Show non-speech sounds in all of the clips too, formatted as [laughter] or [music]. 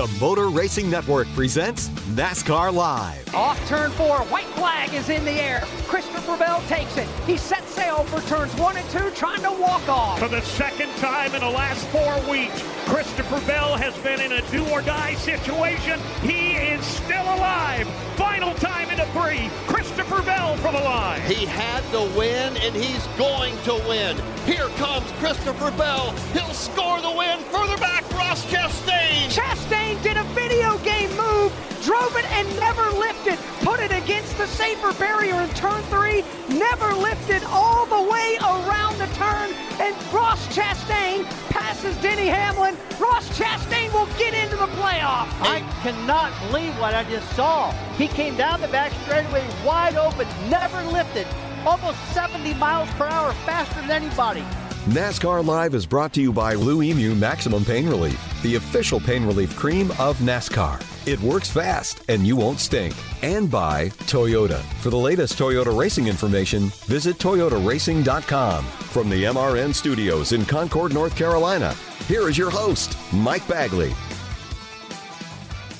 The Motor Racing Network presents NASCAR Live. Off turn four, white flag is in the air. Christopher Bell takes it. He sets sail for turns one and two, trying to walk off. For the second time in the last four weeks, Christopher Bell has been in a do or die situation. He is still alive. Final time into three. Christopher Bell from the line. He had to win, and he's going to win. Here comes Christopher Bell. He'll score the win. Further back, Ross Chastain. Chastain did a video game move, drove it and never lifted. Put it against the safer barrier in turn three, never lifted all the way around the turn. And Ross Chastain passes Denny Hamlin. Ross Chastain will get into the playoff. I cannot believe what I just saw. He came down the back straightaway wide open, never lifted, almost 70 miles per hour faster than anybody. NASCAR Live is brought to you by Blue Emu Maximum Pain Relief, the official pain relief cream of NASCAR. It works fast and you won't stink. And by Toyota. For the latest Toyota racing information, visit toyotaracing.com. From the MRN studios in Concord, North Carolina, here is your host, Mike Bagley.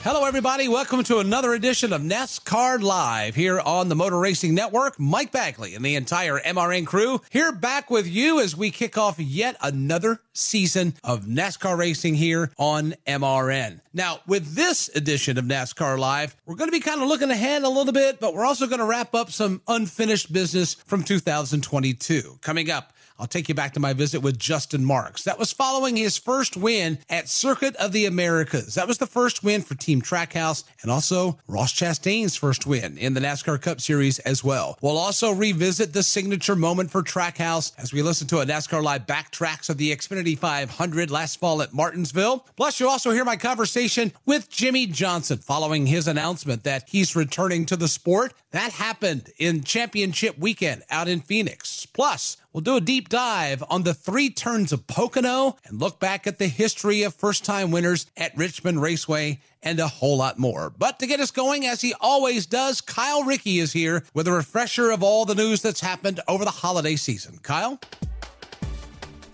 Hello, everybody. Welcome to another edition of NASCAR Live here on the Motor Racing Network. Mike Bagley and the entire MRN crew here back with you as we kick off yet another season of NASCAR racing here on MRN. Now, with this edition of NASCAR Live, we're going to be kind of looking ahead a little bit, but we're also going to wrap up some unfinished business from 2022. Coming up, I'll take you back to my visit with Justin Marks. That was following his first win at Circuit of the Americas. That was the first win for Team Trackhouse and also Ross Chastain's first win in the NASCAR Cup Series as well. We'll also revisit the signature moment for Trackhouse as we listen to a NASCAR Live backtracks of the Xfinity 500 last fall at Martinsville. Plus, you'll also hear my conversation with Jimmie Johnson following his announcement that he's returning to the sport. That happened in championship weekend out in Phoenix. Plus, We'll do a deep dive on the three turns of Pocono and look back at the history of first time winners at Richmond Raceway and a whole lot more. But to get us going, as he always does, Kyle Rickey is here with a refresher of all the news that's happened over the holiday season. Kyle?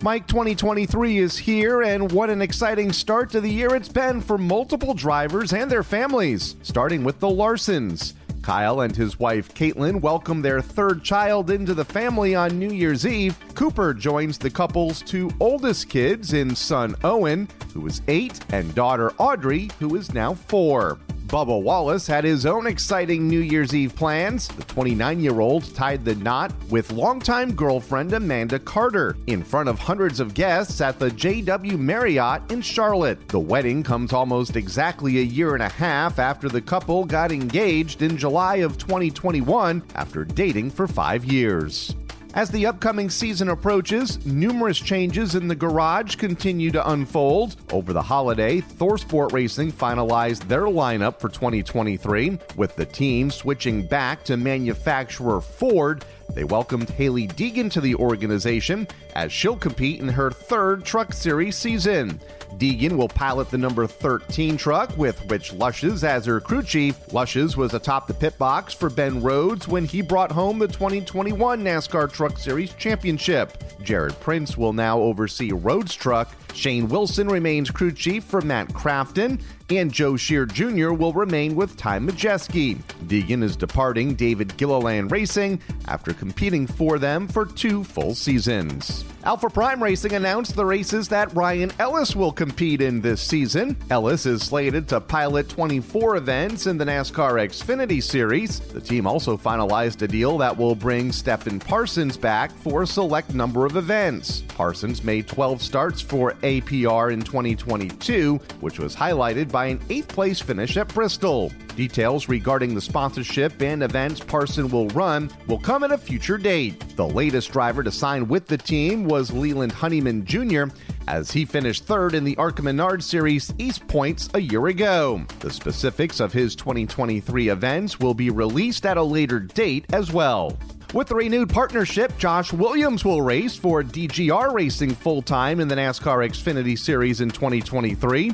Mike 2023 is here, and what an exciting start to the year it's been for multiple drivers and their families, starting with the Larsons. Kyle and his wife Caitlin welcome their third child into the family on New Year's Eve. Cooper joins the couple's two oldest kids in son Owen, who is eight, and daughter Audrey, who is now four. Bubba Wallace had his own exciting New Year's Eve plans. The 29 year old tied the knot with longtime girlfriend Amanda Carter in front of hundreds of guests at the JW Marriott in Charlotte. The wedding comes almost exactly a year and a half after the couple got engaged in July of 2021 after dating for five years. As the upcoming season approaches, numerous changes in the garage continue to unfold. Over the holiday, ThorSport Racing finalized their lineup for 2023, with the team switching back to manufacturer Ford. They welcomed Hailie Deegan to the organization as she'll compete in her third Truck Series season. Deegan will pilot the number 13 truck with Rich Lushes as her crew chief. Lushes was atop the pit box for Ben Rhodes when he brought home the 2021 NASCAR Truck Series championship. Jared Prince will now oversee Rhodes truck. Shane Wilson remains crew chief for Matt Crafton. And Joe Shear Jr. will remain with Ty Majeski. Deegan is departing David Gilliland Racing after competing for them for two full seasons. Alpha Prime Racing announced the races that Ryan Ellis will compete in this season. Ellis is slated to pilot 24 events in the NASCAR Xfinity Series. The team also finalized a deal that will bring Stefan Parsons back for a select number of events. Parsons made 12 starts for APR in 2022, which was highlighted by an eighth place finish at Bristol. Details regarding the sponsorship and events Parson will run will come at a future date. The latest driver to sign with the team was Leland Honeyman Jr., as he finished third in the ARCA Menard Series East Points a year ago. The specifics of his 2023 events will be released at a later date as well. With the renewed partnership, Josh Williams will race for DGM Racing full time in the NASCAR Xfinity Series in 2023.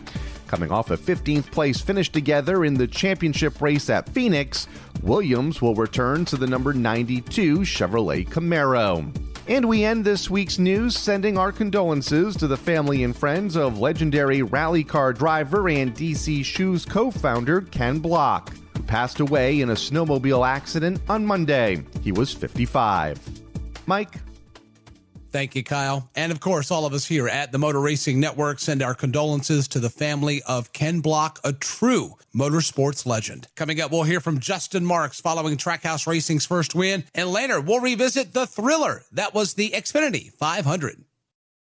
Coming off a 15th place finish together in the championship race at Phoenix, Williams will return to the number 92 Chevrolet Camaro. And we end this week's news sending our condolences to the family and friends of legendary rally car driver and DC Shoes co founder Ken Block, who passed away in a snowmobile accident on Monday. He was 55. Mike? Thank you, Kyle. And of course, all of us here at the Motor Racing Network send our condolences to the family of Ken Block, a true motorsports legend. Coming up, we'll hear from Justin Marks following Trackhouse Racing's first win. And later, we'll revisit the thriller that was the Xfinity 500.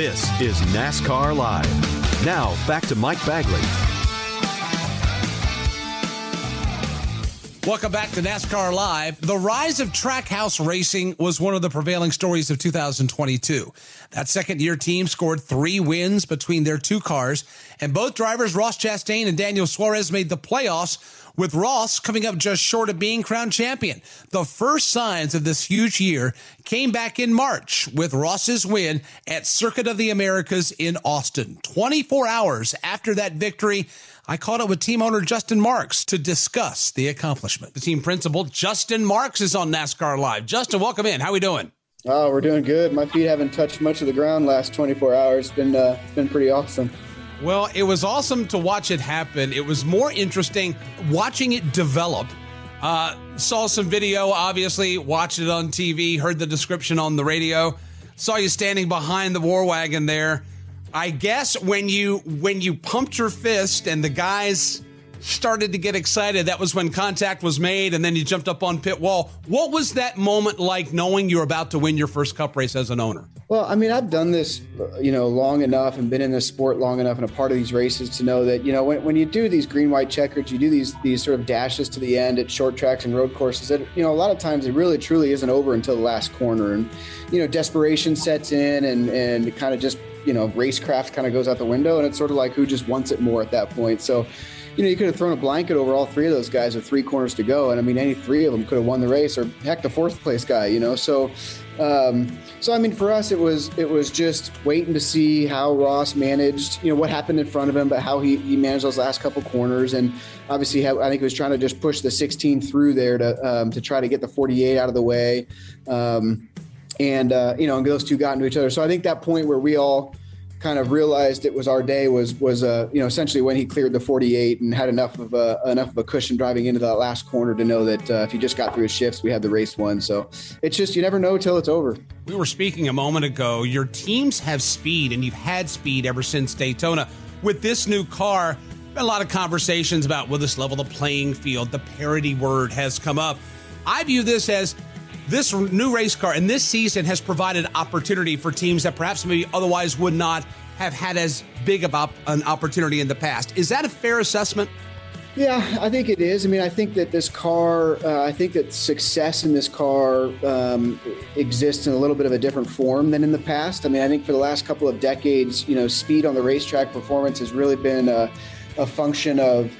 This is NASCAR Live. Now, back to Mike Bagley. Welcome back to NASCAR Live. The rise of Trackhouse Racing was one of the prevailing stories of 2022. That second year team scored three wins between their two cars, and both drivers, Ross Chastain and Daniel Suarez, made the playoffs with Ross coming up just short of being crowned champion. The first signs of this huge year came back in March with Ross's win at Circuit of the Americas in Austin. 24 hours after that victory, I caught up with team owner Justin Marks to discuss the accomplishment. The team principal, Justin Marks, is on NASCAR Live. Justin, welcome in. How are we doing? Oh, we're doing good. My feet haven't touched much of the ground last 24 hours. It's been uh, it's been pretty awesome. Well, it was awesome to watch it happen. It was more interesting watching it develop. Uh, saw some video, obviously, watched it on TV, heard the description on the radio, saw you standing behind the war wagon there. I guess when you when you pumped your fist and the guys started to get excited, that was when contact was made, and then you jumped up on pit wall. What was that moment like, knowing you're about to win your first Cup race as an owner? Well, I mean, I've done this, uh, you know, long enough and been in this sport long enough and a part of these races to know that, you know, when, when you do these green white checkers, you do these these sort of dashes to the end at short tracks and road courses. That you know, a lot of times it really truly isn't over until the last corner, and you know, desperation sets in, and and kind of just you know, racecraft kind of goes out the window, and it's sort of like who just wants it more at that point. So you know, you could have thrown a blanket over all three of those guys with three corners to go. And I mean, any three of them could have won the race or heck, the fourth place guy, you know? So, um, so I mean, for us, it was, it was just waiting to see how Ross managed, you know, what happened in front of him, but how he, he managed those last couple corners. And obviously I think he was trying to just push the 16 through there to, um, to try to get the 48 out of the way. Um, and, uh, you know, and those two got into each other. So I think that point where we all, kind of realized it was our day was was uh, you know essentially when he cleared the 48 and had enough of a enough of a cushion driving into that last corner to know that uh, if he just got through his shifts we had the race won. So it's just you never know till it's over. We were speaking a moment ago. Your teams have speed and you've had speed ever since Daytona. With this new car a lot of conversations about will this level the playing field? The parity word has come up. I view this as this new race car and this season has provided opportunity for teams that perhaps maybe otherwise would not have had as big of an opportunity in the past. Is that a fair assessment? Yeah, I think it is. I mean, I think that this car, uh, I think that success in this car um, exists in a little bit of a different form than in the past. I mean, I think for the last couple of decades, you know, speed on the racetrack performance has really been a, a function of,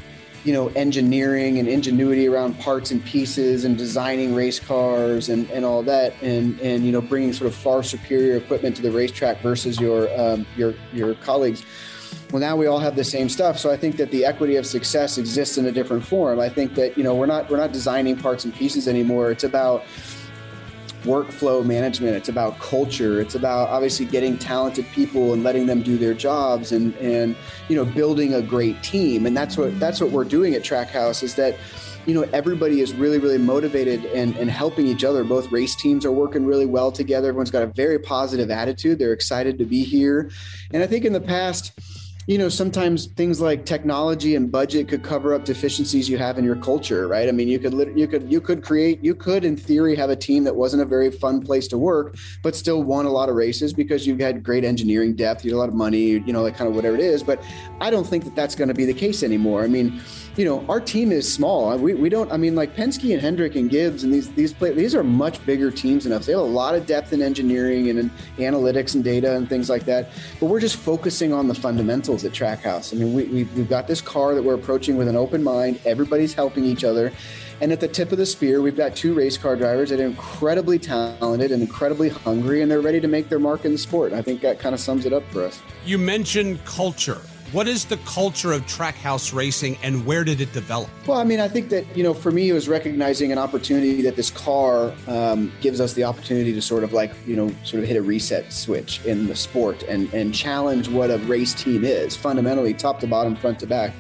you know, engineering and ingenuity around parts and pieces and designing race cars and, and all that, and and you know, bringing sort of far superior equipment to the racetrack versus your um, your your colleagues. Well now we all have the same stuff. So i think that the equity of success exists in a different form. I think that you know we're not we're not designing parts and pieces anymore. It's about workflow management. It's about culture. It's about obviously getting talented people and letting them do their jobs and and you know building a great team. And that's what that's what we're doing at trackhouse is that you know everybody is really really motivated and, and helping each other. Both race teams are working really well together. Everyone's got a very positive attitude. They're excited to be here. And i think in the past you know, sometimes things like technology and budget could cover up deficiencies you have in your culture, right? I mean, you could you could you could create you could in theory have a team that wasn't a very fun place to work, but still won a lot of races because you had great engineering depth, you had a lot of money, you know, like kind of whatever it is. But I don't think that that's going to be the case anymore. I mean, you know, our team is small. Uh, we, we don't, I mean, like Penske and Hendrick and Gibbs and these, these play, these are much bigger teams than us. They have a lot of depth in engineering and in analytics and data and things like that. But we're just focusing on the fundamentals at Trackhouse. I mean, we, we, we've got this car that we're approaching with an open mind. Everybody's helping each other. And at the tip of the spear, we've got two race car drivers that are incredibly talented and incredibly hungry, and they're ready to make their mark in the sport. I think that kind of sums it up for us. You mentioned culture. What is the culture of Trackhouse racing and where did it develop? Well, I mean, I think that, you know, for me, it was recognizing an opportunity that this car um, gives us the opportunity to sort of like, you know, sort of hit a reset switch in the sport and, and challenge what a race team is fundamentally, top to bottom, front to back.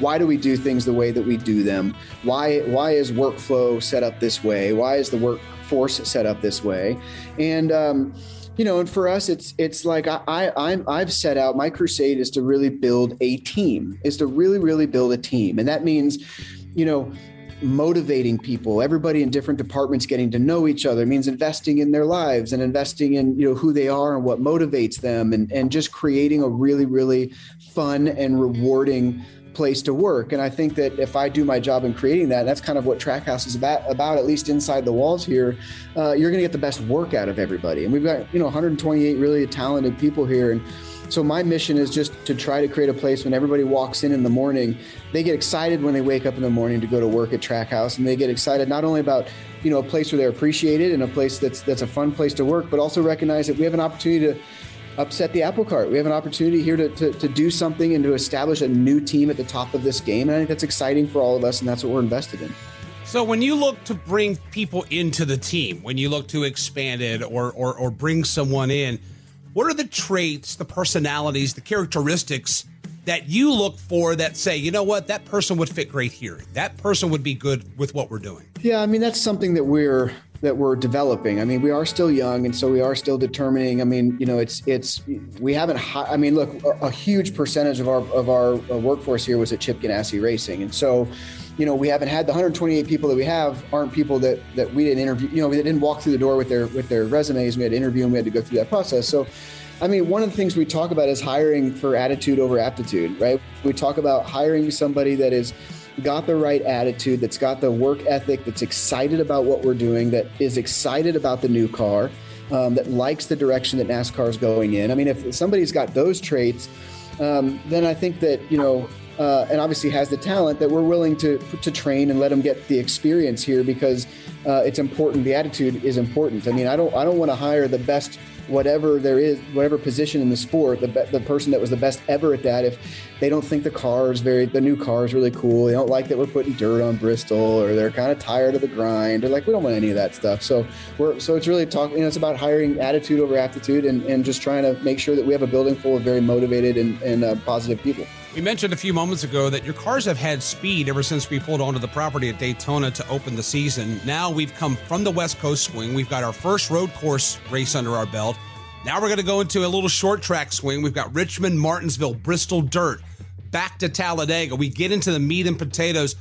Why do we do things the way that we do them? Why, why is workflow set up this way? Why is the workforce set up this way? And, um, you know, and for us, it's it's like I, I I've set out my crusade is to really build a team, is to really really build a team, and that means, you know, motivating people everybody in different departments getting to know each other. It means investing in their lives and investing in you know who they are and what motivates them and and just creating a really really fun and rewarding place to work. And I think that if I do my job in creating that, that's kind of what Trackhouse is about, about at least inside the walls here, uh, you're going to get the best work out of everybody. And we've got, you know, 128 really talented people here. And so my mission is just to try to create a place when everybody walks in in the morning, they get excited when they wake up in the morning to go to work at Trackhouse, and they get excited not only about you know a place where they're appreciated and a place that's that's a fun place to work, but also recognize that we have an opportunity to upset the apple cart. We have an opportunity here to, to, to, do something and to establish a new team at the top of this game. And I think that's exciting for all of us, and that's what we're invested in. So, when you look to bring people into the team, when you look to expand it or, or, or bring someone in, what are the traits, the personalities, the characteristics that you look for that say, you know what, that person would fit great here? That person would be good with what we're doing? Yeah, I mean, that's something that we're that we're developing. I mean, we are still young, and so we are still determining. I mean, you know, it's it's we haven't. I mean, look, a, huge percentage of our of our uh, workforce here was at Chip Ganassi Racing, and so, you know, we haven't had the 128 people that we have aren't people that that we didn't interview. You know, we didn't walk through the door with their with their resumes. We had to interview them. We had to go through that process. So. I mean, one of the things we talk about is hiring for attitude over aptitude, right? We talk about hiring somebody that is got the right attitude, that's got the work ethic, that's excited about what we're doing, that is excited about the new car, um, that likes the direction that NASCAR is going in. I mean, if somebody's got those traits, um, then I think that you know, uh, and obviously has the talent that we're willing to to train and let them get the experience here because uh, it's important. The attitude is important. I mean, I don't I don't want to hire the best whatever there is, whatever position in the sport, the, the person that was the best ever at that, if they don't think the car is very, the new car is really cool, they don't like that we're putting dirt on Bristol, or they're kind of tired of the grind, they're like, we don't want any of that stuff. So we're, so it's really talking, you know, it's about hiring attitude over aptitude and, and just trying to make sure that we have a building full of very motivated and, and uh, positive people. We mentioned a few moments ago that your cars have had speed ever since we pulled onto the property at Daytona to open the season. Now we've come from the West Coast swing. We've got our first road course race under our belt. Now we're going to go into a little short track swing. We've got Richmond, Martinsville, Bristol Dirt, back to Talladega. We get into the meat and potatoes.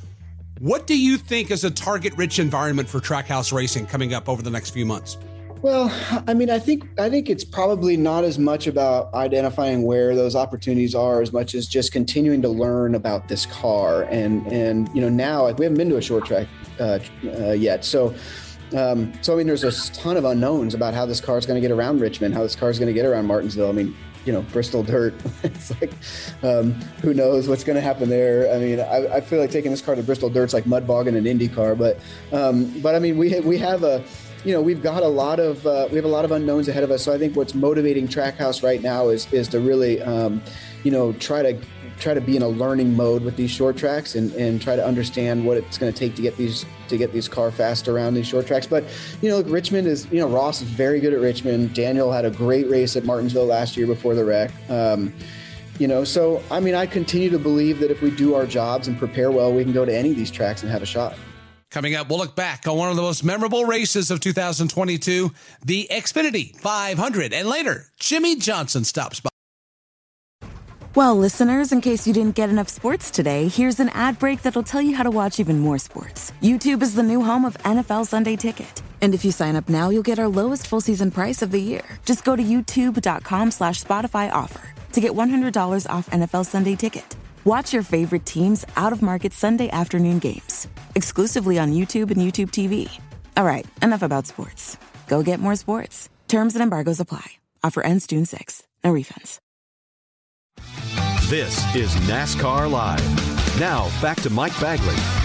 What do you think is a target rich environment for trackhouse racing coming up over the next few months? Well, I mean, I think I think it's probably not as much about identifying where those opportunities are as much as just continuing to learn about this car. And and you know now like we haven't been to a short track uh, uh, yet, so. Um, so I mean, there's a ton of unknowns about how this car is going to get around Richmond, how this car is going to get around Martinsville. I mean, you know, Bristol dirt. [laughs] it's like, um, who knows what's going to happen there? I mean, I, I, feel like taking this car to Bristol dirt's like mud bogging an Indy car, but um, but I mean, we we have a you know we've got a lot of uh, we have a lot of unknowns ahead of us. So I think what's motivating Trackhouse right now is is to really um, you know try to try to be in a learning mode with these short tracks and, and try to understand what it's going to take to get these to get these car fast around these short tracks. But you know, Richmond is you know Ross is very good at Richmond. Daniel had a great race at Martinsville last year before the wreck. Um, you know, so I mean, I continue to believe that if we do our jobs and prepare well, we can go to any of these tracks and have a shot. Coming up, we'll look back on one of the most memorable races of 2022, the Xfinity 500. And later, Jimmie Johnson stops by. Well, listeners, in case you didn't get enough sports today, here's an ad break that'll tell you how to watch even more sports. YouTube is the new home of NFL Sunday Ticket. And if you sign up now, you'll get our lowest full season price of the year. Just go to youtube.com slash Spotify offer to get $100 off NFL Sunday Ticket. Watch your favorite teams out of market Sunday afternoon games, exclusively on YouTube and YouTube TV. All right, enough about sports. Go get more sports. Terms and embargoes apply. Offer ends June 6. No refunds. This is NASCAR Live. Now, back to Mike Bagley.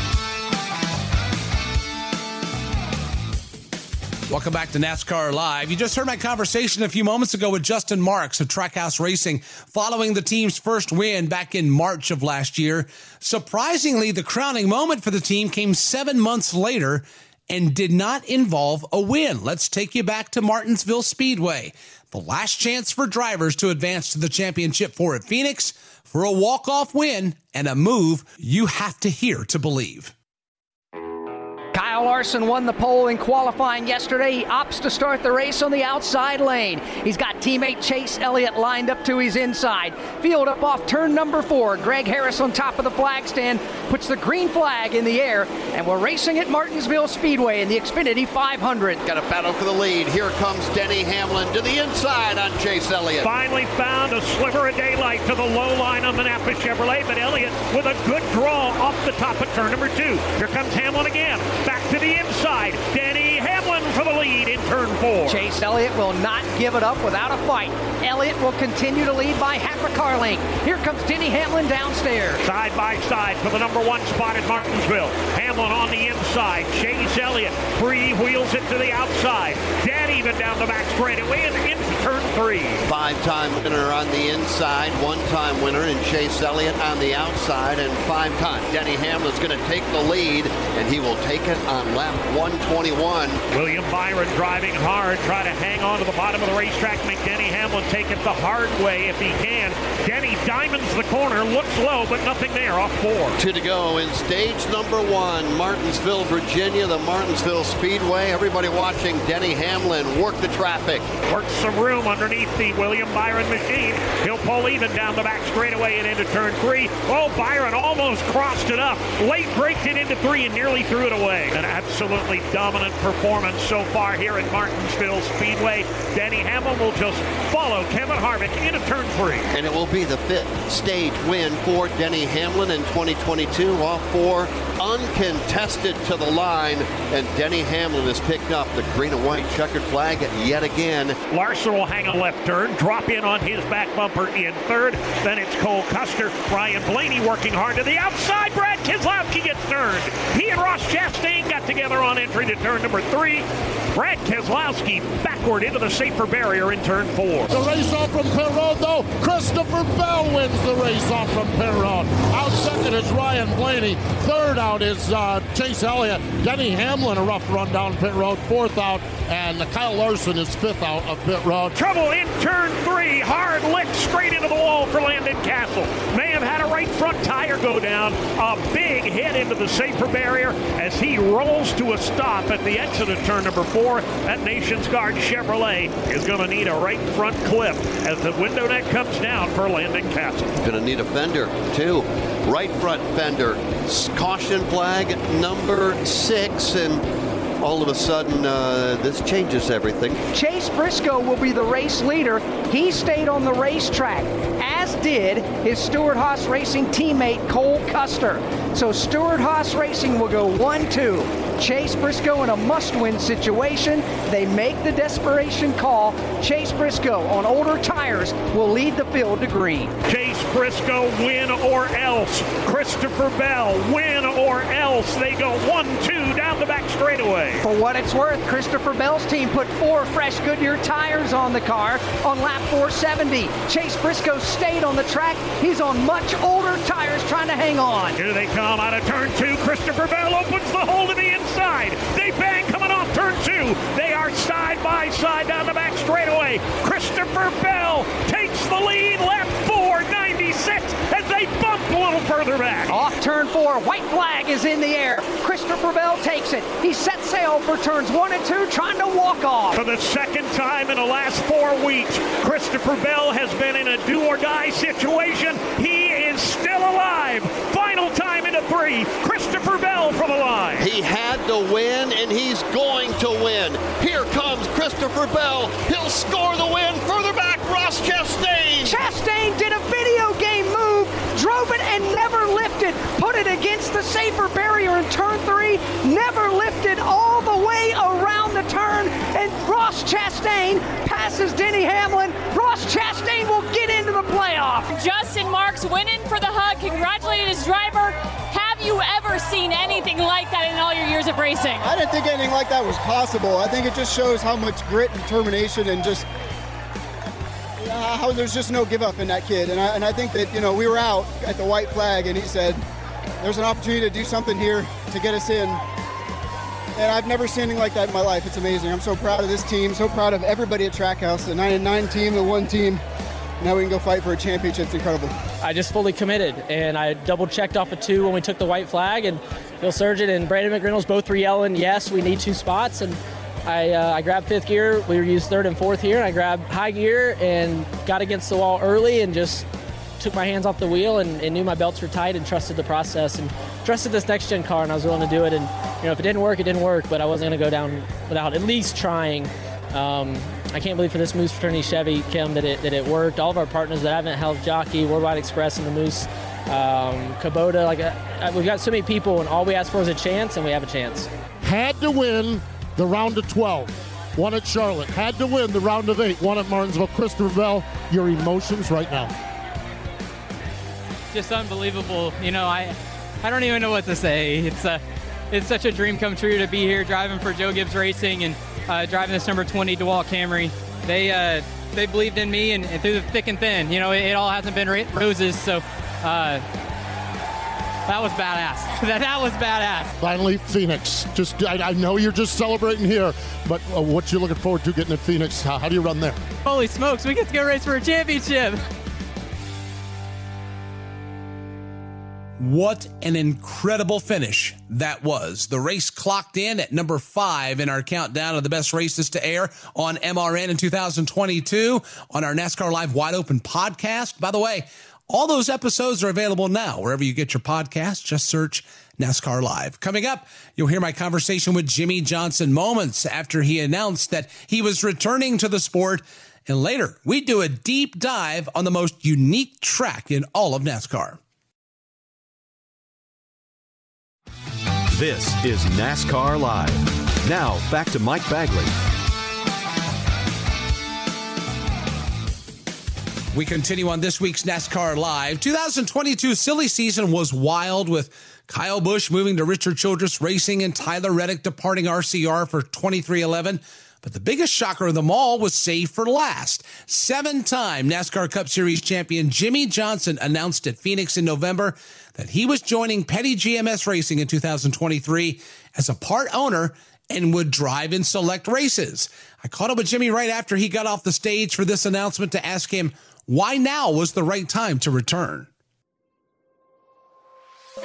Welcome back to NASCAR Live. You just heard my conversation a few moments ago with Justin Marks of Trackhouse Racing following the team's first win back in March of last year. Surprisingly, the crowning moment for the team came seven months later and did not involve a win. Let's take you back to Martinsville Speedway. The last chance for drivers to advance to the championship four at Phoenix for a walk-off win and a move you have to hear to believe. Kyle Larson won the pole in qualifying yesterday. He opts to start the race on the outside lane. He's got teammate Chase Elliott lined up to his inside. Field up off turn number four. Greg Harris on top of the flag stand puts the green flag in the air, and we're racing at Martinsville Speedway in the Xfinity 500. Got a battle for the lead. Here comes Denny Hamlin to the inside on Chase Elliott. Finally found a sliver of daylight to the low line on the Napa Chevrolet, but Elliott with a good draw off the top of turn number two. Here comes Hamlin again. Back to the inside. Denny Hamlin for the lead in turn four. Chase Elliott will not give it up without a fight. Elliott will continue to lead by half a car length. Here comes Denny Hamlin downstairs. Side by side for the number one spot at Martinsville. Hamlin on the inside. Chase Elliott free wheels it to the outside. Dead even down the back straightaway and into turn three. Five-time winner on the inside, one-time winner in Chase Elliott on the outside, and five-time Denny Hamlin's going to take the lead, and he will take it on lap 121. William Byron driving hard, try to hang on to the bottom of the racetrack, make Denny Hamlin take it the hard way if he can. Denny diamonds the corner, looks low, but nothing there off four. Two to go in stage number one, Martinsville, Virginia, the Martinsville Speedway. Everybody watching Denny Hamlin work the traffic. Works some room underneath the William Byron machine. He'll pull even down the back straightaway and into turn three. Oh, Byron almost crossed it up. Late braked it into three and nearly threw it away. An absolutely dominant performance so far here at Martinsville Speedway. Denny Hamlin will just follow Kevin Harvick into turn three. And it will be the fifth stage win for Denny Hamlin in 2022. All four uncontested to the line. And Denny Hamlin has picked up the green and white checkered flag yet again. Larson will hang a left turn, drop in on his back bumper in third. Then it's Cole Custer. Ryan Blaney working hard to the outside. Brad Keselowski gets turned. He and Ross Chastain got together on entry to turn number three. Brad Keselowski backward into the safer barrier in turn four. The race off from road, though. Christopher Bell wins the race off from road. Out second is Ryan Blaney. Third out is uh, Chase Elliott. Denny Hamlin, a rough run down pit road. Fourth out, and Kyle Larson is fifth out of pit road. Trouble in turn three. Hard lick straight into the wall for Landon Cassill. May have had a right front tire go down. A big hit into the safer barrier as he rolls to a stop at the exit of turn number four. That Nations Guard Chevrolet is going to need a right front clip as the window net comes down for Landon Cassill. Going to need a fender, too. Right front fender. Caution flag number six. And all of a sudden uh, this changes everything. Chase Briscoe will be the race leader. He stayed on the racetrack, as did his Stewart Haas Racing teammate Cole Custer. So Stewart Haas Racing will go 1 2. Chase Briscoe in a must win situation. They make the desperation call. Chase Briscoe on older tires will lead the field to green. Chase Briscoe, win or else. Christopher Bell, win or else. They go 1 2 down the back straightaway. For what it's worth, Christopher Bell's team put four fresh Goodyear tires on the car on lap 470. Chase Briscoe stayed on the track. He's on much older tires trying to hang on. Here they come out of turn two. Christopher Bell opens the hole to the inside. They bang coming off turn two. They are side by side down the back straightaway. Christopher Bell takes the lead. Lap 496 as they bump a little further back. Off turn four, white flag is in the air. Christopher Bell takes it. He sets sail for turns one and two, trying to walk off. For the second time in the last four weeks, Christopher Bell has been in a do or die situation. He is still alive. Final time into three. Christopher Bell from the line. He had to win, and he's going to win. Here comes Christopher Bell. He'll score the win. Further back, Ross Chastain. Chastain did a video game move, drove it and never lifted, put it against the safer barrier in turn three, never lifted all the way around the turn, and Ross Chastain passes Denny Hamlin. Ross Chastain will get into the playoff. Justin Marks winning for the hug. Congratulating his driver. Have you ever seen anything like that in all your years of racing? I didn't think anything like that was possible. I think it just shows how much grit and determination and just uh, there's just no give up in that kid. And I, and I think that, you know, we were out at the white flag and he said, there's an opportunity to do something here to get us in. And I've never seen anything like that in my life. It's amazing. I'm so proud of this team, so proud of everybody at Trackhouse, the 9 and 9 team, the one team. Now we can go fight for a championship. It's incredible. I just fully committed, and I double checked off a two when we took the white flag, and Phil Surgen and Brandon McReynolds both were yelling, "Yes, we need two spots." And I, uh, I grabbed fifth gear. We were used third and fourth here, and I grabbed high gear and got against the wall early, and just took my hands off the wheel and, and knew my belts were tight and trusted the process and trusted this next gen car, and I was willing to do it. And you know, if it didn't work, it didn't work, but I wasn't going to go down without at least trying. Um, I can't believe for this Moose Fraternity Chevy, Kim, that it, that it worked. All of our partners that haven't held Jockey, Worldwide Express, and the Moose, um, Kubota, like uh, we've got so many people, and all we ask for is a chance, and we have a chance. Had to win the round of 12. One at Charlotte. Had to win the round of eight. One at Martinsville. Christopher Bell, your emotions right now. Just unbelievable. You know, I I don't even know what to say. It's a it's such a dream come true to be here driving for Joe Gibbs Racing and uh, driving this number 20 DeWalt Camry. They uh, they believed in me and, and, through the thick and thin. You know, it, it all hasn't been roses. So uh, that was badass. [laughs] that that was badass. Finally, Phoenix. Just I, I know you're just celebrating here, but uh, what you looking forward to getting at Phoenix? How, how do you run there? Holy smokes, we get to go race for a championship. What an incredible finish that was. The race clocked in at number five in our countdown of the best races to air on MRN in 2022 on our NASCAR Live Wide Open podcast. By the way, all those episodes are available now wherever you get your podcast. Just search NASCAR Live. Coming up, you'll hear my conversation with Jimmie Johnson moments after he announced that he was returning to the sport. And later, we do a deep dive on the most unique track in all of NASCAR. This is NASCAR Live. Now, back to Mike Bagley. We continue on this week's NASCAR Live. 2022 silly season was wild with Kyle Busch moving to Richard Childress Racing and Tyler Reddick departing RCR for 23XI. But the biggest shocker of them all was saved for last. Seven time NASCAR Cup Series champion Jimmie Johnson announced at Phoenix in November that he was joining Petty GMS Racing in 2023 as a part owner and would drive in select races. I caught up with Jimmie right after he got off the stage for this announcement to ask him why now was the right time to return.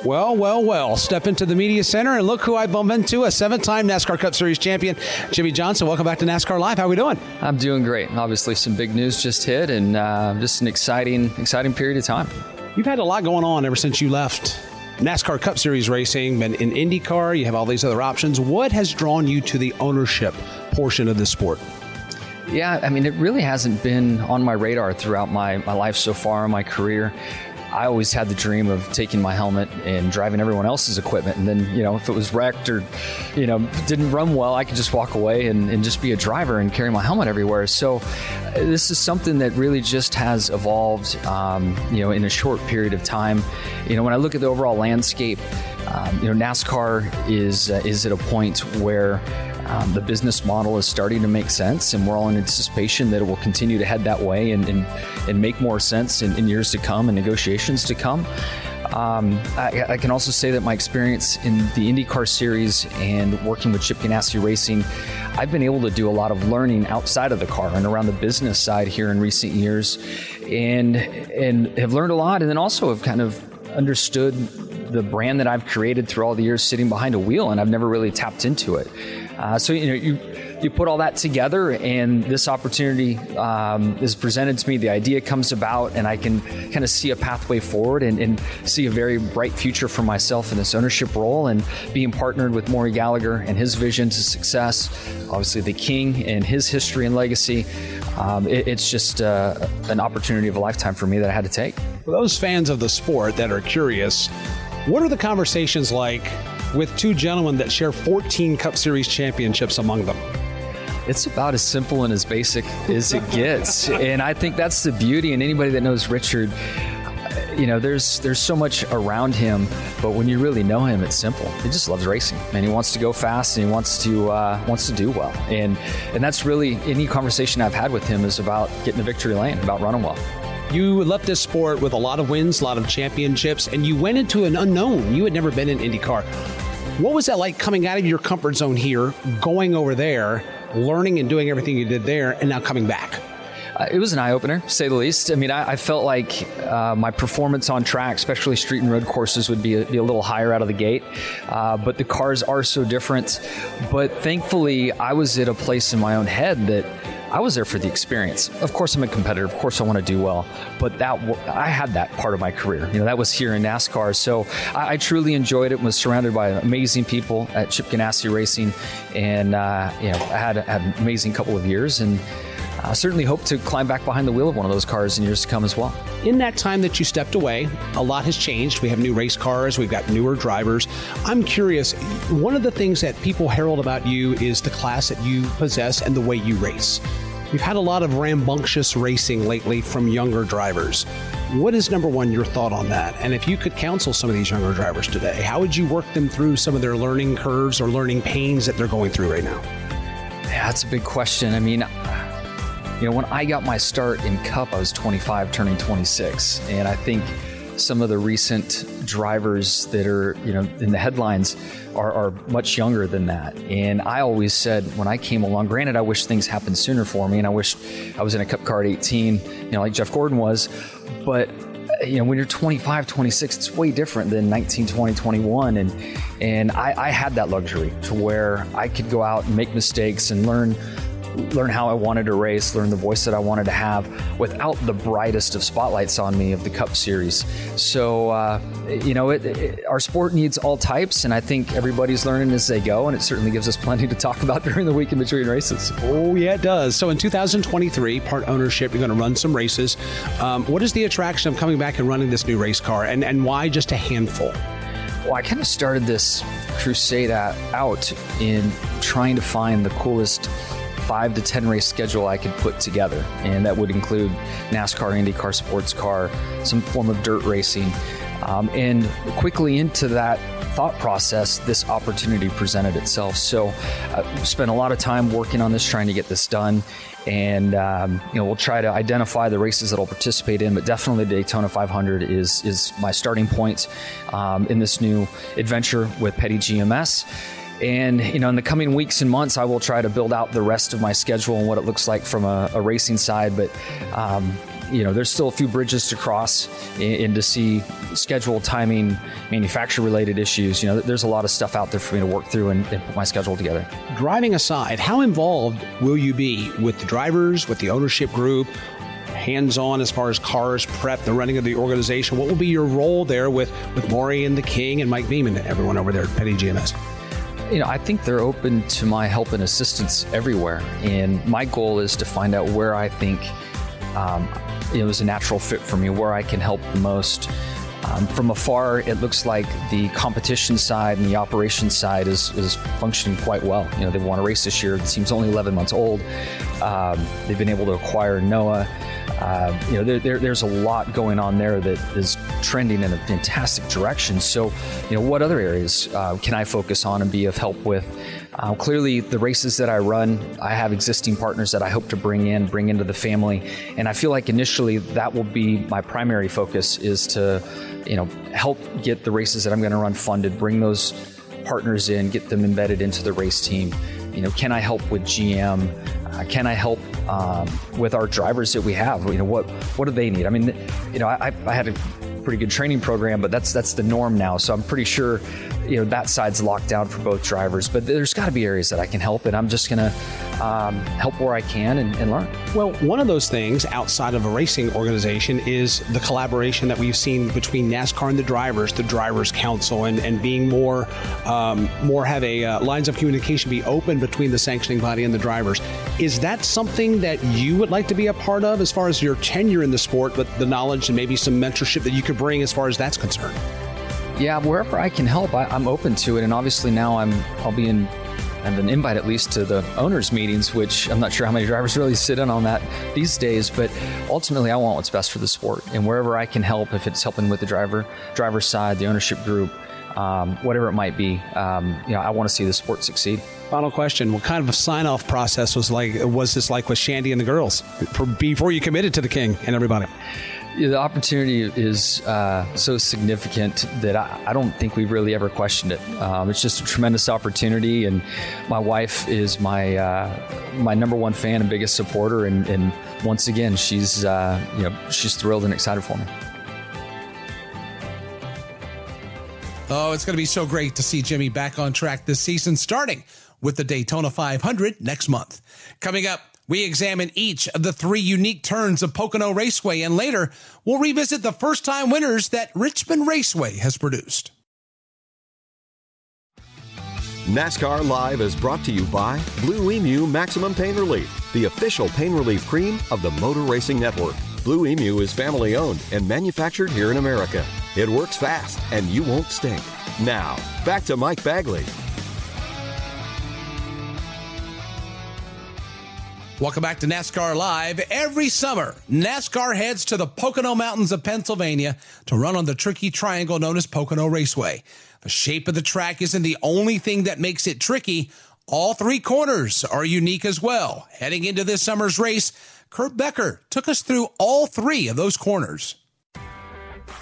Well, well, well. Step into the media center and look who I bump into a seven time NASCAR Cup Series champion, Jimmie Johnson. Welcome back to NASCAR Live. How are we doing? I'm doing great. Obviously, some big news just hit and uh, just an exciting, exciting period of time. You've had a lot going on ever since you left NASCAR Cup Series racing, been in IndyCar, you have all these other options. What has drawn you to the ownership portion of the sport? Yeah, I mean, it really hasn't been on my radar throughout my, my life so far in my career. I always had the dream of taking my helmet and driving everyone else's equipment. And then, you know, if it was wrecked or, you know, didn't run well, I could just walk away and, and just be a driver and carry my helmet everywhere. So uh, this is something that really just has evolved, um, you know, in a short period of time. You know, when I look at the overall landscape, um, you know, NASCAR is uh, is at a point where um, the business model is starting to make sense, and we're all in anticipation that it will continue to head that way and, and, and make more sense in, in years to come and negotiations to come. Um, I, I, can also say that my experience in the IndyCar series and working with Chip Ganassi Racing, I've been able to do a lot of learning outside of the car and around the business side here in recent years, and and have learned a lot, and then also have kind of understood the brand that I've created through all the years sitting behind a wheel, and I've never really tapped into it. Uh, so you know you you put all that together, and this opportunity um, is presented to me. The idea comes about, and I can kind of see a pathway forward and, and, see a very bright future for myself in this ownership role, and being partnered with Maury Gallagher and his vision to success. Obviously, the King and his history and legacy. Um, it, it's just uh, an opportunity of a lifetime for me that I had to take. For those fans of the sport that are curious, what are the conversations like with two gentlemen that share 14 Cup Series championships among them? It's about as simple and as basic as it gets. and I think that's the beauty. And anybody that knows Richard, you know, there's there's so much around him, but when you really know him, it's simple. He just loves racing, and he wants to go fast, and he wants to uh, wants to do well, and and that's really any conversation I've had with him is about getting the victory lane, about running well. You left this sport with a lot of wins, a lot of championships, and you went into an unknown. You had never been in IndyCar. What was that like coming out of your comfort zone here, going over there, learning and doing everything you did there, and now coming back? Uh, it was an eye opener, say the least. I mean, I, I felt like uh, my performance on track, especially street and road courses, would be a, be a little higher out of the gate. Uh, but the cars are so different. But thankfully, I was at a place in my own head that I was there for the experience. Of course, I'm a competitor. Of course, I want to do well. But that I had that part of my career. You know, that was here in NASCAR. So I, I truly enjoyed it. and Was surrounded by amazing people at Chip Ganassi Racing, and uh, you know, I had, had an amazing couple of years and. I certainly hope to climb back behind the wheel of one of those cars in years to come as well. In that time that you stepped away, a lot has changed. We have new race cars, we've got newer drivers. I'm curious, one of the things that people herald about you is the class that you possess and the way you race. You've had a lot of rambunctious racing lately from younger drivers. What is number one your thought on that? And if you could counsel some of these younger drivers today, how would you work them through some of their learning curves or learning pains that they're going through right now? Yeah, that's a big question. I mean, you know, when I got my start in Cup, I was 25, turning 26. And I think some of the recent drivers that are, you know, in the headlines are, are, much younger than that. And I always said when I came along, granted, I wish things happened sooner for me, and I wish I was in a Cup car at 18, you know, like Jeff Gordon was. But you know, when you're 25, 26, it's way different than 19, 20, 21. And and I, I had that luxury to where I could go out and make mistakes and learn learn how I wanted to race, learn the voice that I wanted to have without the brightest of spotlights on me of the Cup Series. So, uh, you know, it, it, our sport needs all types, and I think everybody's learning as they go, and it certainly gives us plenty to talk about [laughs] during the week in between races. Oh, yeah, it does. So in 2023, part ownership, you're going to run some races. Um, what is the attraction of coming back and running this new race car, and, and why just a handful? Well, I kind of started this crusade out in trying to find the coolest five to 10 race schedule I could put together. And that would include NASCAR, IndyCar, sports car, some form of dirt racing. Um, and quickly into that thought process, this opportunity presented itself. So I uh, spent a lot of time working on this, trying to get this done. And um, you know, we'll try to identify the races that I'll participate in, but definitely the Daytona 500 is is my starting point um, in this new adventure with Petty GMS. And you know, in the coming weeks and months, I will try to build out the rest of my schedule and what it looks like from a, a racing side. But um, you know, there's still a few bridges to cross and to see schedule, timing, manufacturer-related issues. You know, there's a lot of stuff out there for me to work through and, and put my schedule together. Driving aside, how involved will you be with the drivers, with the ownership group? hands on as far as cars prep, the running of the organization. What will be your role there with, with Maury and the King and Mike Beam and everyone over there at Petty GMS? You know, I think they're open to my help and assistance everywhere. And my goal is to find out where I think um, it was a natural fit for me, where I can help the most. Um, from afar, it looks like the competition side and the operations side is, is functioning quite well. You know, they won a race this year. The team's only 11 months old. Um, they've been able to acquire Noah. Uh, you know, there, there, there's a lot going on there that is trending in a fantastic direction. So, you know, what other areas uh, can I focus on and be of help with? Uh, clearly, the races that I run, I have existing partners that I hope to bring in, bring into the family, and I feel like initially that will be my primary focus is to, you know, help get the races that I'm going to run funded, bring those partners in, get them embedded into the race team. You know, can I help with GM? Uh, can I help um, with our drivers that we have? You know, what what do they need? I mean, you know, I, I had a pretty good training program, but that's that's the norm now. So I'm pretty sure, you know, that side's locked down for both drivers. But there's got to be areas that I can help, and I'm just gonna um, help where I can and, and, learn. Well, one of those things outside of a racing organization is the collaboration that we've seen between NASCAR and the drivers, the drivers' council, and, and being more um, more have a uh, lines of communication be open between the sanctioning body and the drivers. Is that something that you would like to be a part of as far as your tenure in the sport, but the knowledge and maybe some mentorship that you could bring as far as that's concerned? Yeah, wherever I can help, I, am open to it. And obviously now I'm I'll be in have an invite at least to the owners meetings, which I'm not sure how many drivers really sit in on that these days. But ultimately, I want what's best for the sport, and wherever I can help, if it's helping with the driver driver side, the ownership group, um, whatever it might be, um, you know, I want to see the sport succeed. Final question: What kind of a sign off process was like? Was this like with Shandy and the girls before you committed to the King and everybody? Yeah, the opportunity is uh, so significant that I, I, don't think we've really ever questioned it. Um, it's just a tremendous opportunity, and my wife is my uh, my number one fan and biggest supporter. And, and once again, she's uh, you know she's thrilled and excited for me. Oh, it's going to be so great to see Jimmie back on track this season, starting with the Daytona 500 next month. Coming up. We examine each of the three unique turns of Pocono Raceway, and later we'll revisit the first time winners that Richmond Raceway has produced. NASCAR Live is brought to you by Blue Emu Maximum Pain Relief, the official pain relief cream of the Motor Racing Network. Blue Emu is family owned and manufactured here in America. It works fast and you won't stink. Now, back to Mike Bagley. Welcome back to NASCAR Live. Every summer, NASCAR heads to the Pocono Mountains of Pennsylvania to run on the tricky triangle known as Pocono Raceway. The shape of the track isn't the only thing that makes it tricky. All three corners are unique as well. Heading into this summer's race, Kurt Becker took us through all three of those corners.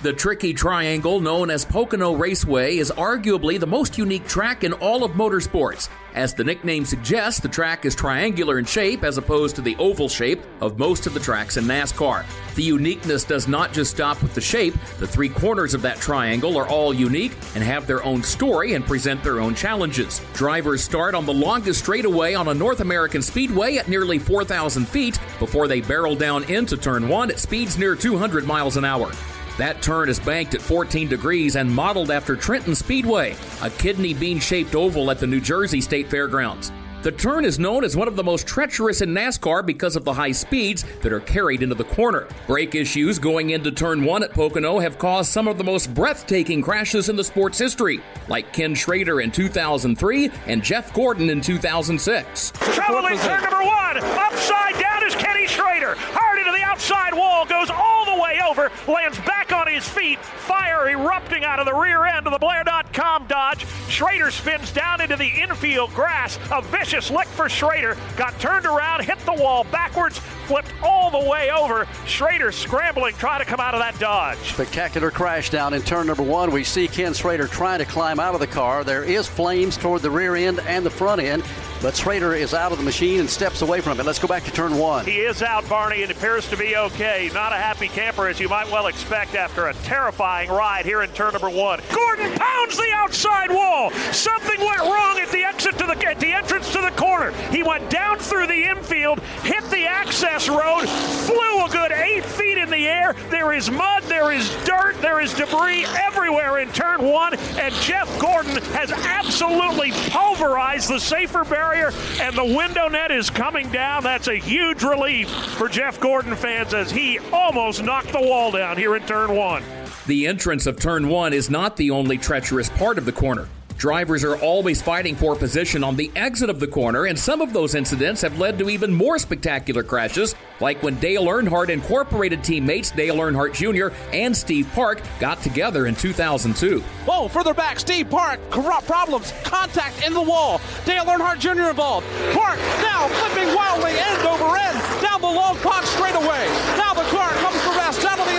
The tricky triangle known as Pocono Raceway is arguably the most unique track in all of motorsports. As the nickname suggests, the track is triangular in shape as opposed to the oval shape of most of the tracks in NASCAR. The uniqueness does not just stop with the shape, the three corners of that triangle are all unique and have their own story and present their own challenges. Drivers start on the longest straightaway on a North American speedway at nearly 4,000 feet before they barrel down into turn one at speeds near 200 miles an hour. That turn is banked at 14 degrees and modeled after Trenton Speedway, a kidney bean shaped oval at the New Jersey State Fairgrounds. The turn is known as one of the most treacherous in NASCAR because of the high speeds that are carried into the corner. Brake issues going into turn one at Pocono have caused some of the most breathtaking crashes in the sport's history, like Ken Schrader in 2003 and Jeff Gordon in 2006. Trouble in turn number one. Upside down is Kenny Schrader. Hard into the outside wall, goes all the way over, lands back on his feet. Fire erupting out of the rear end of the Blair.com Dodge. Schrader spins down into the infield grass. A vicious vicious lick for Schrader. Got turned around, hit the wall backwards, flipped all the way over. Schrader scrambling, trying to come out of that dodge. Spectacular crash down in turn number one. We see Ken Schrader trying to climb out of the car. There is flames toward the rear end and the front end. But Schrader is out of the machine and steps away from it. Let's go back to turn one. He is out, Barney, and appears to be okay. Not a happy camper, as you might well expect after a terrifying ride here in turn number one. Gordon pounds the outside wall. Something went wrong at the exit to the at the entrance to the corner. He went down through the infield, hit the access road, flew a good eight feet in the air. There is mud, there is dirt, there is debris everywhere in turn one, and Jeff Gordon has absolutely pulverized the safer barrier, and the window net is coming down. That's a huge relief for Jeff Gordon fans as he almost knocked the wall down here in turn one. The entrance of turn one is not the only treacherous part of the corner. Drivers are always fighting for position on the exit of the corner, and some of those incidents have led to even more spectacular crashes, like when Dale Earnhardt Incorporated teammates Dale Earnhardt Jr. and Steve Park got together in 2002. Whoa, further back, Steve Park, corrupt problems, contact in the wall. Dale Earnhardt Jr. involved. Park now flipping wildly end over end down the long pond straightaway. Now the car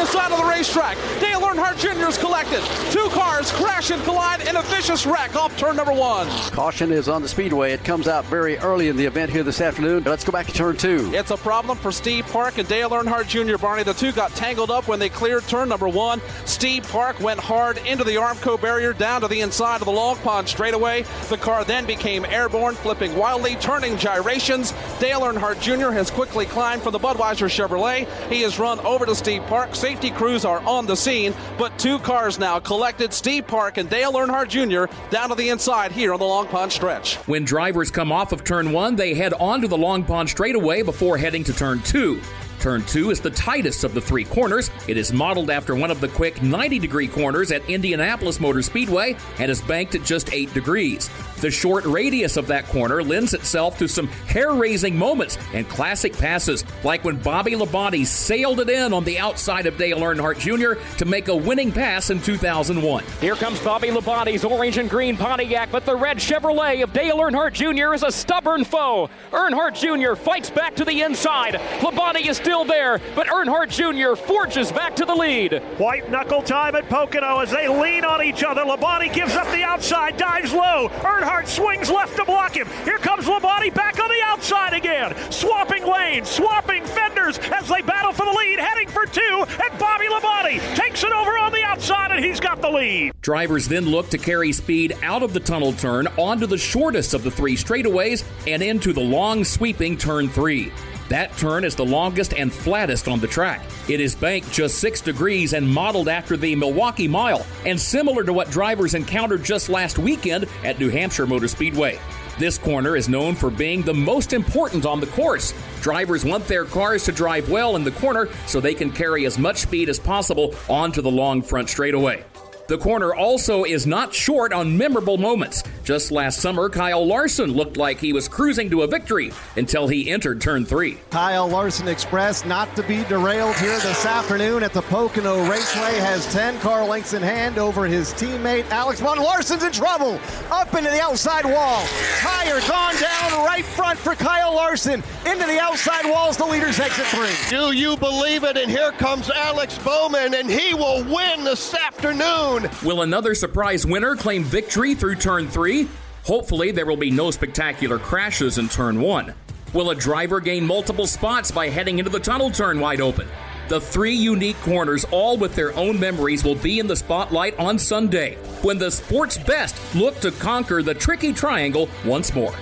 comes to rest down to the inside of the racetrack. Dale Earnhardt Jr. is collected. Two cars crash and collide in a vicious wreck off turn number one. Caution is on the speedway. It comes out very early in the event here this afternoon. Let's go back to turn two. It's a problem for Steve Park and Dale Earnhardt Jr. Barney. The two got tangled up when they cleared turn number one. Steve Park went hard into the Armco barrier down to the inside of the long pond straightaway. The car then became airborne, flipping wildly, turning gyrations. Dale Earnhardt Jr. has quickly climbed from the Budweiser Chevrolet. He has run over to Steve Park. Safety crews are on the scene, but two cars now collected. Steve Park and Dale Earnhardt Jr. down to the inside here on the Long Pond stretch. When drivers come off of turn one, they head onto the Long Pond straightaway before heading to turn two. Turn 2 is the tightest of the three corners. It is modeled after one of the quick 90 degree corners at Indianapolis Motor Speedway and is banked at just 8 degrees. The short radius of that corner lends itself to some hair raising moments and classic passes, like when Bobby Labonte sailed it in on the outside of Dale Earnhardt Jr. to make a winning pass in 2001. Here comes Bobby Labonte's orange and green Pontiac, but the red Chevrolet of Dale Earnhardt Jr. is a stubborn foe. Earnhardt Jr. fights back to the inside. Labonte is still there, but Earnhardt Jr. forges back to the lead. White knuckle time at Pocono as they lean on each other. Labonte gives up the outside, dives low. Earnhardt swings left to block him. Here comes Labonte back on the outside again. Swapping lanes, swapping fenders as they battle for the lead, heading for two. And Bobby Labonte takes it over on the outside, and he's got the lead. Drivers then look to carry speed out of the tunnel turn onto the shortest of the three straightaways and into the long sweeping turn three. That turn is the longest and flattest on the track. It is banked just 6 degrees and modeled after the Milwaukee Mile, and similar to what drivers encountered just last weekend at New Hampshire Motor Speedway. This corner is known for being the most important on the course. Drivers want their cars to drive well in the corner so they can carry as much speed as possible onto the long front straightaway. The corner also is not short on memorable moments. Just last summer, Kyle Larson looked like he was cruising to a victory until he entered turn three. Kyle Larson Express not to be derailed here this afternoon at the Pocono Raceway has 10 car lengths in hand over his teammate Alex Bowman. Larson's in trouble. Up into the outside wall. Tire gone down right front for Kyle Larson. Into the outside walls, the leader's exit three. Do you believe it? And here comes Alex Bowman, and he will win this afternoon. Will another surprise winner claim victory through turn three? Hopefully, there will be no spectacular crashes in turn one. Will a driver gain multiple spots by heading into the tunnel turn wide open? The three unique corners, all with their own memories, will be in the spotlight on Sunday when the sport's best look to conquer the tricky triangle once more.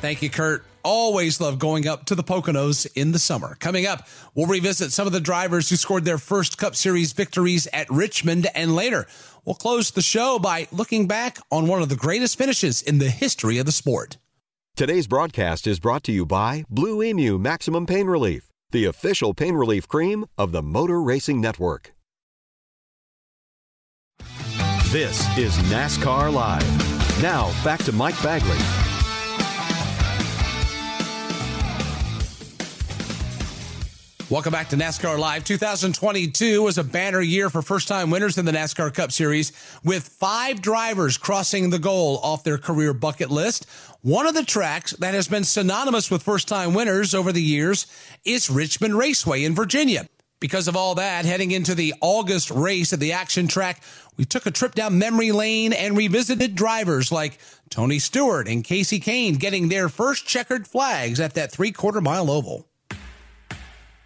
Thank you, Kurt. Always love going up to the Poconos in the summer. Coming up, we'll revisit some of the drivers who scored their first Cup Series victories at Richmond, and later, we'll close the show by looking back on one of the greatest finishes in the history of the sport. Today's broadcast is brought to you by Blue Emu Maximum Pain Relief, the official pain relief cream of the Motor Racing Network. This is NASCAR Live. Now, back to Mike Bagley. Welcome back to NASCAR Live. 2022 was a banner year for first time winners in the NASCAR Cup Series, with five drivers crossing the goal off their career bucket list. One of the tracks that has been synonymous with first time winners over the years is Richmond Raceway in Virginia. Because of all that, heading into the August race at the action track, we took a trip down memory lane and revisited drivers like Tony Stewart and Casey Kahne getting their first checkered flags at that three quarter mile oval.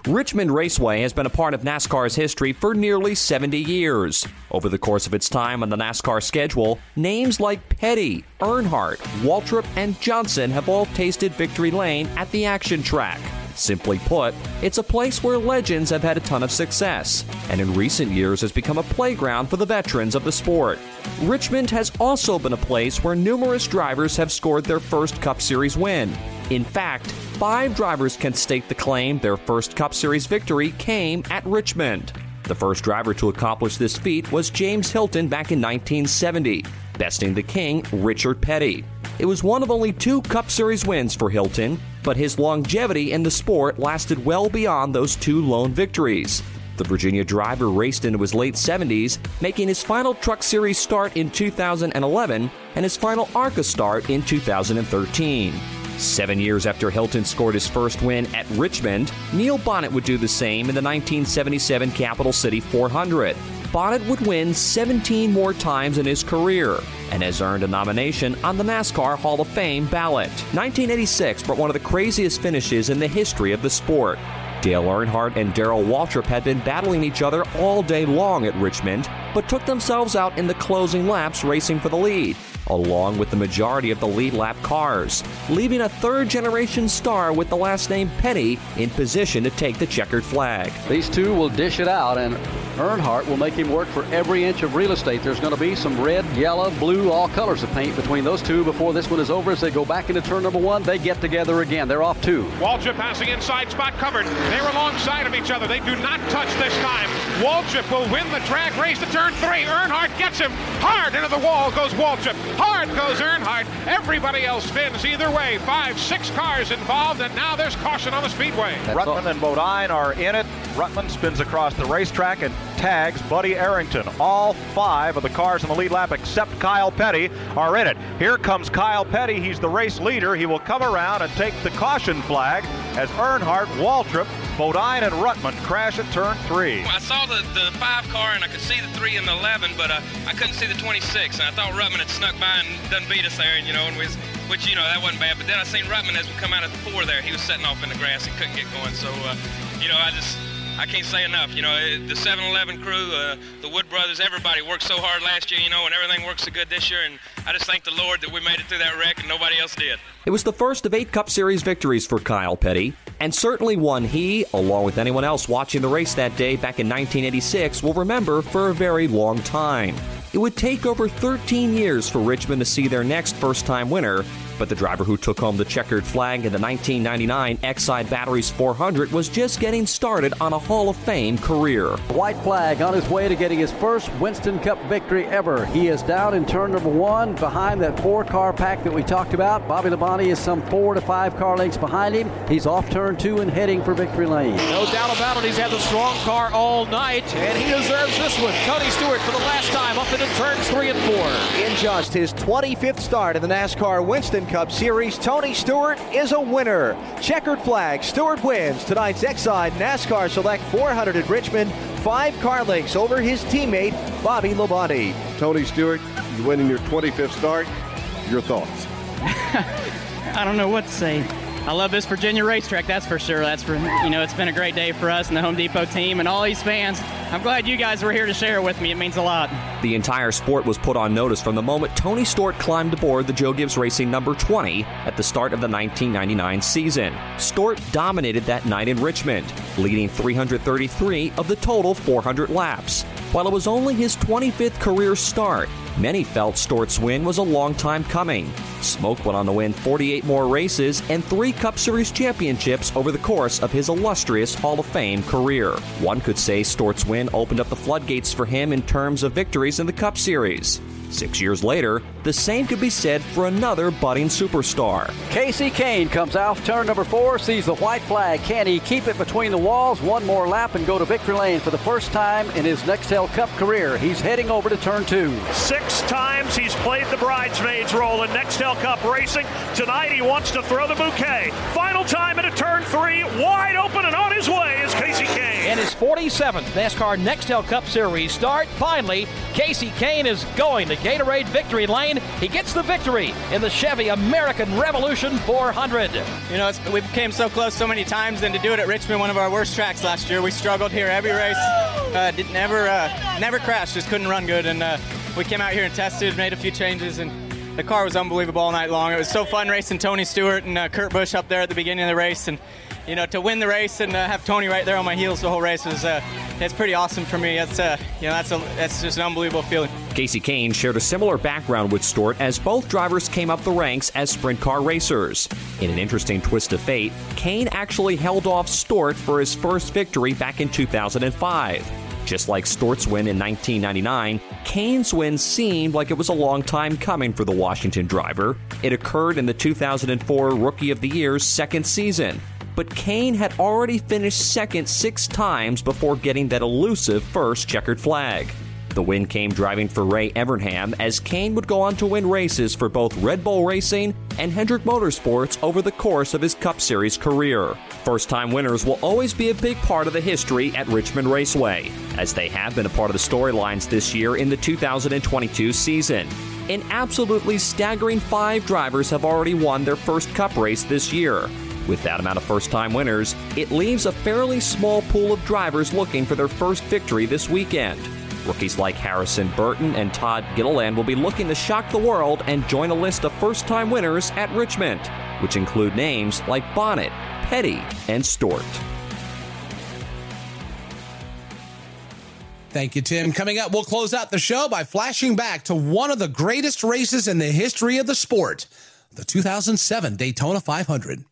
Richmond Raceway has been a part of NASCAR's history for nearly 70 years. Over the course of its time on the NASCAR schedule, names like Petty, Earnhardt, Waltrip, and Johnson have all tasted victory lane at the action track. Simply put, it's a place where legends have had a ton of success, and in recent years has become a playground for the veterans of the sport. Richmond has also been a place where numerous drivers have scored their first Cup Series win. In fact, five drivers can stake the claim their first Cup Series victory came at Richmond. The first driver to accomplish this feat was James Hylton back in 1970, besting the king, Richard Petty. It was one of only two Cup Series wins for Hylton, but his longevity in the sport lasted well beyond those two lone victories. The Virginia driver raced into his late 70s, making his final Truck Series start in 2011 and his final ARCA start in 2013. Seven years after Hylton scored his first win at Richmond, Neil Bonnett would do the same in the 1977 Capital City 400. Bonnett would win 17 more times in his career and has earned a nomination on the NASCAR Hall of Fame ballot. 1986 brought one of the craziest finishes in the history of the sport. Dale Earnhardt and Darrell Waltrip had been battling each other all day long at Richmond, but took themselves out in the closing laps racing for the lead, along with the majority of the lead lap cars, leaving a third generation star with the last name Petty in position to take the checkered flag. These two will dish it out, and Earnhardt will make him work for every inch of real estate. There's going to be some red, yellow, blue, all colors of paint between those two before this one is over. As they go back into turn number one, they get together again. They're off two. Waltrip passing inside, spot covered. They're alongside of each other. They do not touch this time. Waltrip will win the track race to turn three. Earnhardt gets him hard into the wall. Goes Waltrip. Hard goes Earnhardt. Everybody else spins either way. Five, six cars involved, and now there's caution on the speedway. Ruttman and Bodine are in it. Ruttman spins across the racetrack and tags Buddy Arrington. All five of the cars in the lead lap, except Kyle Petty, are in it. Here comes Kyle Petty. He's the race leader. He will come around and take the caution flag as Earnhardt, Waltrip, Bodine, and Ruttman crash at turn three. I saw the, the five car and I could see the three and the 11, but uh, I couldn't see the 26. And I thought Ruttman had snuck by and done beat us there, and you know, and was, which you know that wasn't bad. But then I seen Rutman as we come out at the four there. He was setting off in the grass and couldn't get going. So uh, you know, I just I can't say enough. You know, the 7-Eleven crew, uh, the Wood brothers, everybody worked so hard last year, you know, and everything worked so good this year. And I just thank the Lord that we made it through that wreck and nobody else did. It was the first of eight Cup Series victories for Kyle Petty, and certainly one he, along with anyone else watching the race that day back in 1986, will remember for a very long time. It would take over 13 years for Richmond to see their next first time winner, but the driver who took home the checkered flag in the 1999 Exide Batteries 400 was just getting started on a Hall of Fame career. White flag on his way to getting his first Winston Cup victory ever. He is down in turn number one behind that four car pack that we talked about. Bobby Labonte is some four to five car lengths behind him. He's off turn two and heading for victory lane. No doubt about it. He's had the strong car all night, and he deserves this one. Tony Stewart for the last time up into turns three and four. In just his 25th start in the NASCAR Winston Cup Series, Tony Stewart is a winner. Checkered flag, Stewart wins tonight's Exide NASCAR Select 400 at Richmond, five car lengths over his teammate Bobby Labonte. Tony Stewart, you winning your 25th start. Your thoughts? [laughs] I don't know what to say. I love this Virginia racetrack, that's for sure. That's for you know, it's been a great day for us and the Home Depot team and all these fans. I'm glad you guys were here to share it with me. It means a lot. The entire sport was put on notice from the moment Tony Stewart climbed aboard the Joe Gibbs Racing number 20 at the start of the 1999 season. Stewart dominated that night in Richmond, leading 333 of the total 400 laps. While it was only his 25th career start, many felt Stewart's win was a long time coming. Smoke went on to win 48 more races and three Cup Series championships over the course of his illustrious Hall of Fame career. One could say Stewart's win opened up the floodgates for him in terms of victories in the Cup Series. Six years later, the same could be said for another budding superstar. Casey Kahne comes out turn number four, sees the white flag. Can he keep it between the walls? One more lap and go to victory lane for the first time in his Nextel Cup career. He's heading over to turn two. Six times he's played the bridesmaid's role in Nextel Cup racing. Tonight he wants to throw the bouquet. Final time into turn three, wide open and on his way is Casey Kahne. In his 47th NASCAR Nextel Cup Series start, finally, Casey Kahne is going to Gatorade victory lane. He gets the victory in the Chevy American Revolution 400. You know, we came so close so many times, and to do it at Richmond, one of our worst tracks last year, we struggled here every race. Uh, did never, uh, never crashed, just couldn't run good, and uh, we came out here and tested, made a few changes, and the car was unbelievable all night long. It was so fun racing Tony Stewart and uh, Kurt Busch up there at the beginning of the race, and you know to win the race and uh, have Tony right there on my heels the whole race was uh, it's pretty awesome for me. That's uh, you know that's a that's just an unbelievable feeling. Casey Kahne shared a similar background with Stewart as both drivers came up the ranks as sprint car racers. In an interesting twist of fate, Kahne actually held off Stewart for his first victory back in 2005. Just like Stewart's win in 1999, Kahne's win seemed like it was a long time coming for the Washington driver. It occurred in the 2004 Rookie of the Year's second season, but Kahne had already finished second six times before getting that elusive first checkered flag. The win came driving for Ray Evernham as Kahne would go on to win races for both Red Bull Racing and Hendrick Motorsports over the course of his Cup Series career. First time winners will always be a big part of the history at Richmond Raceway, as they have been a part of the storylines this year in the 2022 season. An absolutely staggering five drivers have already won their first Cup race this year. With that amount of first time winners, it leaves a fairly small pool of drivers looking for their first victory this weekend. Rookies like Harrison Burton and Todd Gilliland will be looking to shock the world and join a list of first time winners at Richmond, which include names like Bonnett, Petty, and Stewart. Thank you, Tim. Coming up, we'll close out the show by flashing back to one of the greatest races in the history of the sport the 2007 Daytona 500.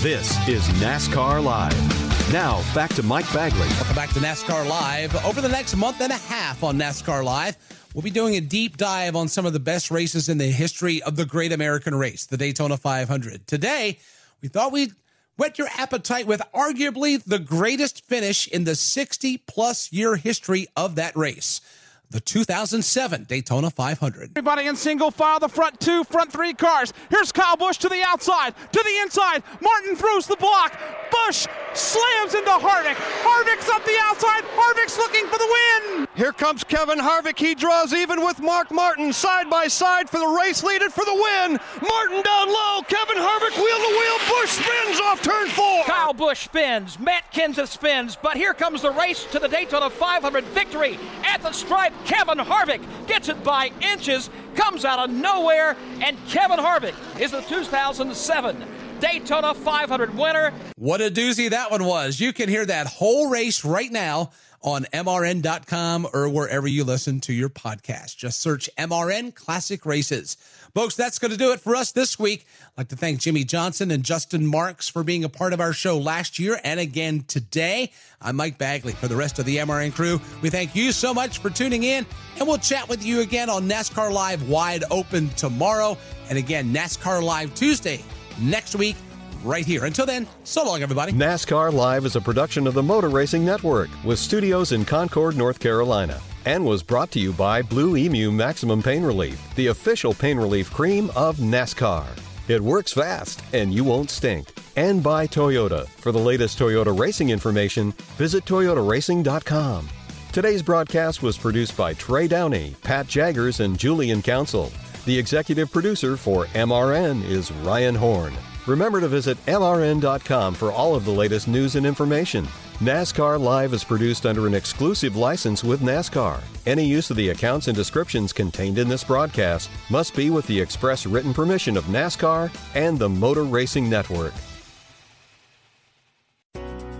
This is NASCAR Live. Now, back to Mike Bagley. Welcome back to NASCAR Live. Over the next month and a half on NASCAR Live, we'll be doing a deep dive on some of the best races in the history of the great American race, the Daytona 500. Today, we thought we'd whet your appetite with arguably the greatest finish in the 60 plus year history of that race the 2007 Daytona 500. Everybody in single file, the front two, front three cars. Here's Kyle Busch to the outside, to the inside. Martin throws the block. Busch slams into Harvick. Harvick's up the outside. Harvick's looking for the win. Here comes Kevin Harvick. He draws even with Mark Martin side by side for the race leader for the win. Martin down low. Kevin Harvick wheel to wheel. Busch spins off turn four. Kyle Busch spins. Matt Kenseth spins. But here comes the race to the Daytona 500 victory at the stripe. Kevin Harvick gets it by inches, comes out of nowhere, and Kevin Harvick is the 2007 Daytona 500 winner. What a doozy that one was. You can hear that whole race right now on MRN.com or wherever you listen to your podcast. Just search MRN Classic Races. Folks, that's going to do it for us this week. I'd like to thank Jimmie Johnson and Justin Marks for being a part of our show last year and again today. I'm Mike Bagley for the rest of the MRN crew. We thank you so much for tuning in, and we'll chat with you again on NASCAR Live Wide Open tomorrow. And again, NASCAR Live Tuesday next week right here. Until then, so long, everybody. NASCAR Live is a production of the Motor Racing Network with studios in Concord, North Carolina, and was brought to you by Blue Emu Maximum Pain Relief, the official pain relief cream of NASCAR. It works fast and you won't stink. And by Toyota. For the latest Toyota racing information, visit toyotaracing.com. Today's broadcast was produced by Trey Downey, Pat Jaggers, and Julian Council. The executive producer for MRN is Ryan Horn. Remember to visit MRN.com for all of the latest news and information. NASCAR Live is produced under an exclusive license with NASCAR. Any use of the accounts and descriptions contained in this broadcast must be with the express written permission of NASCAR and the Motor Racing Network.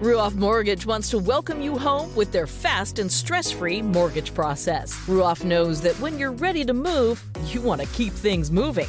Ruoff Mortgage wants to welcome you home with their fast and stress free mortgage process. Ruoff knows that when you're ready to move, you want to keep things moving.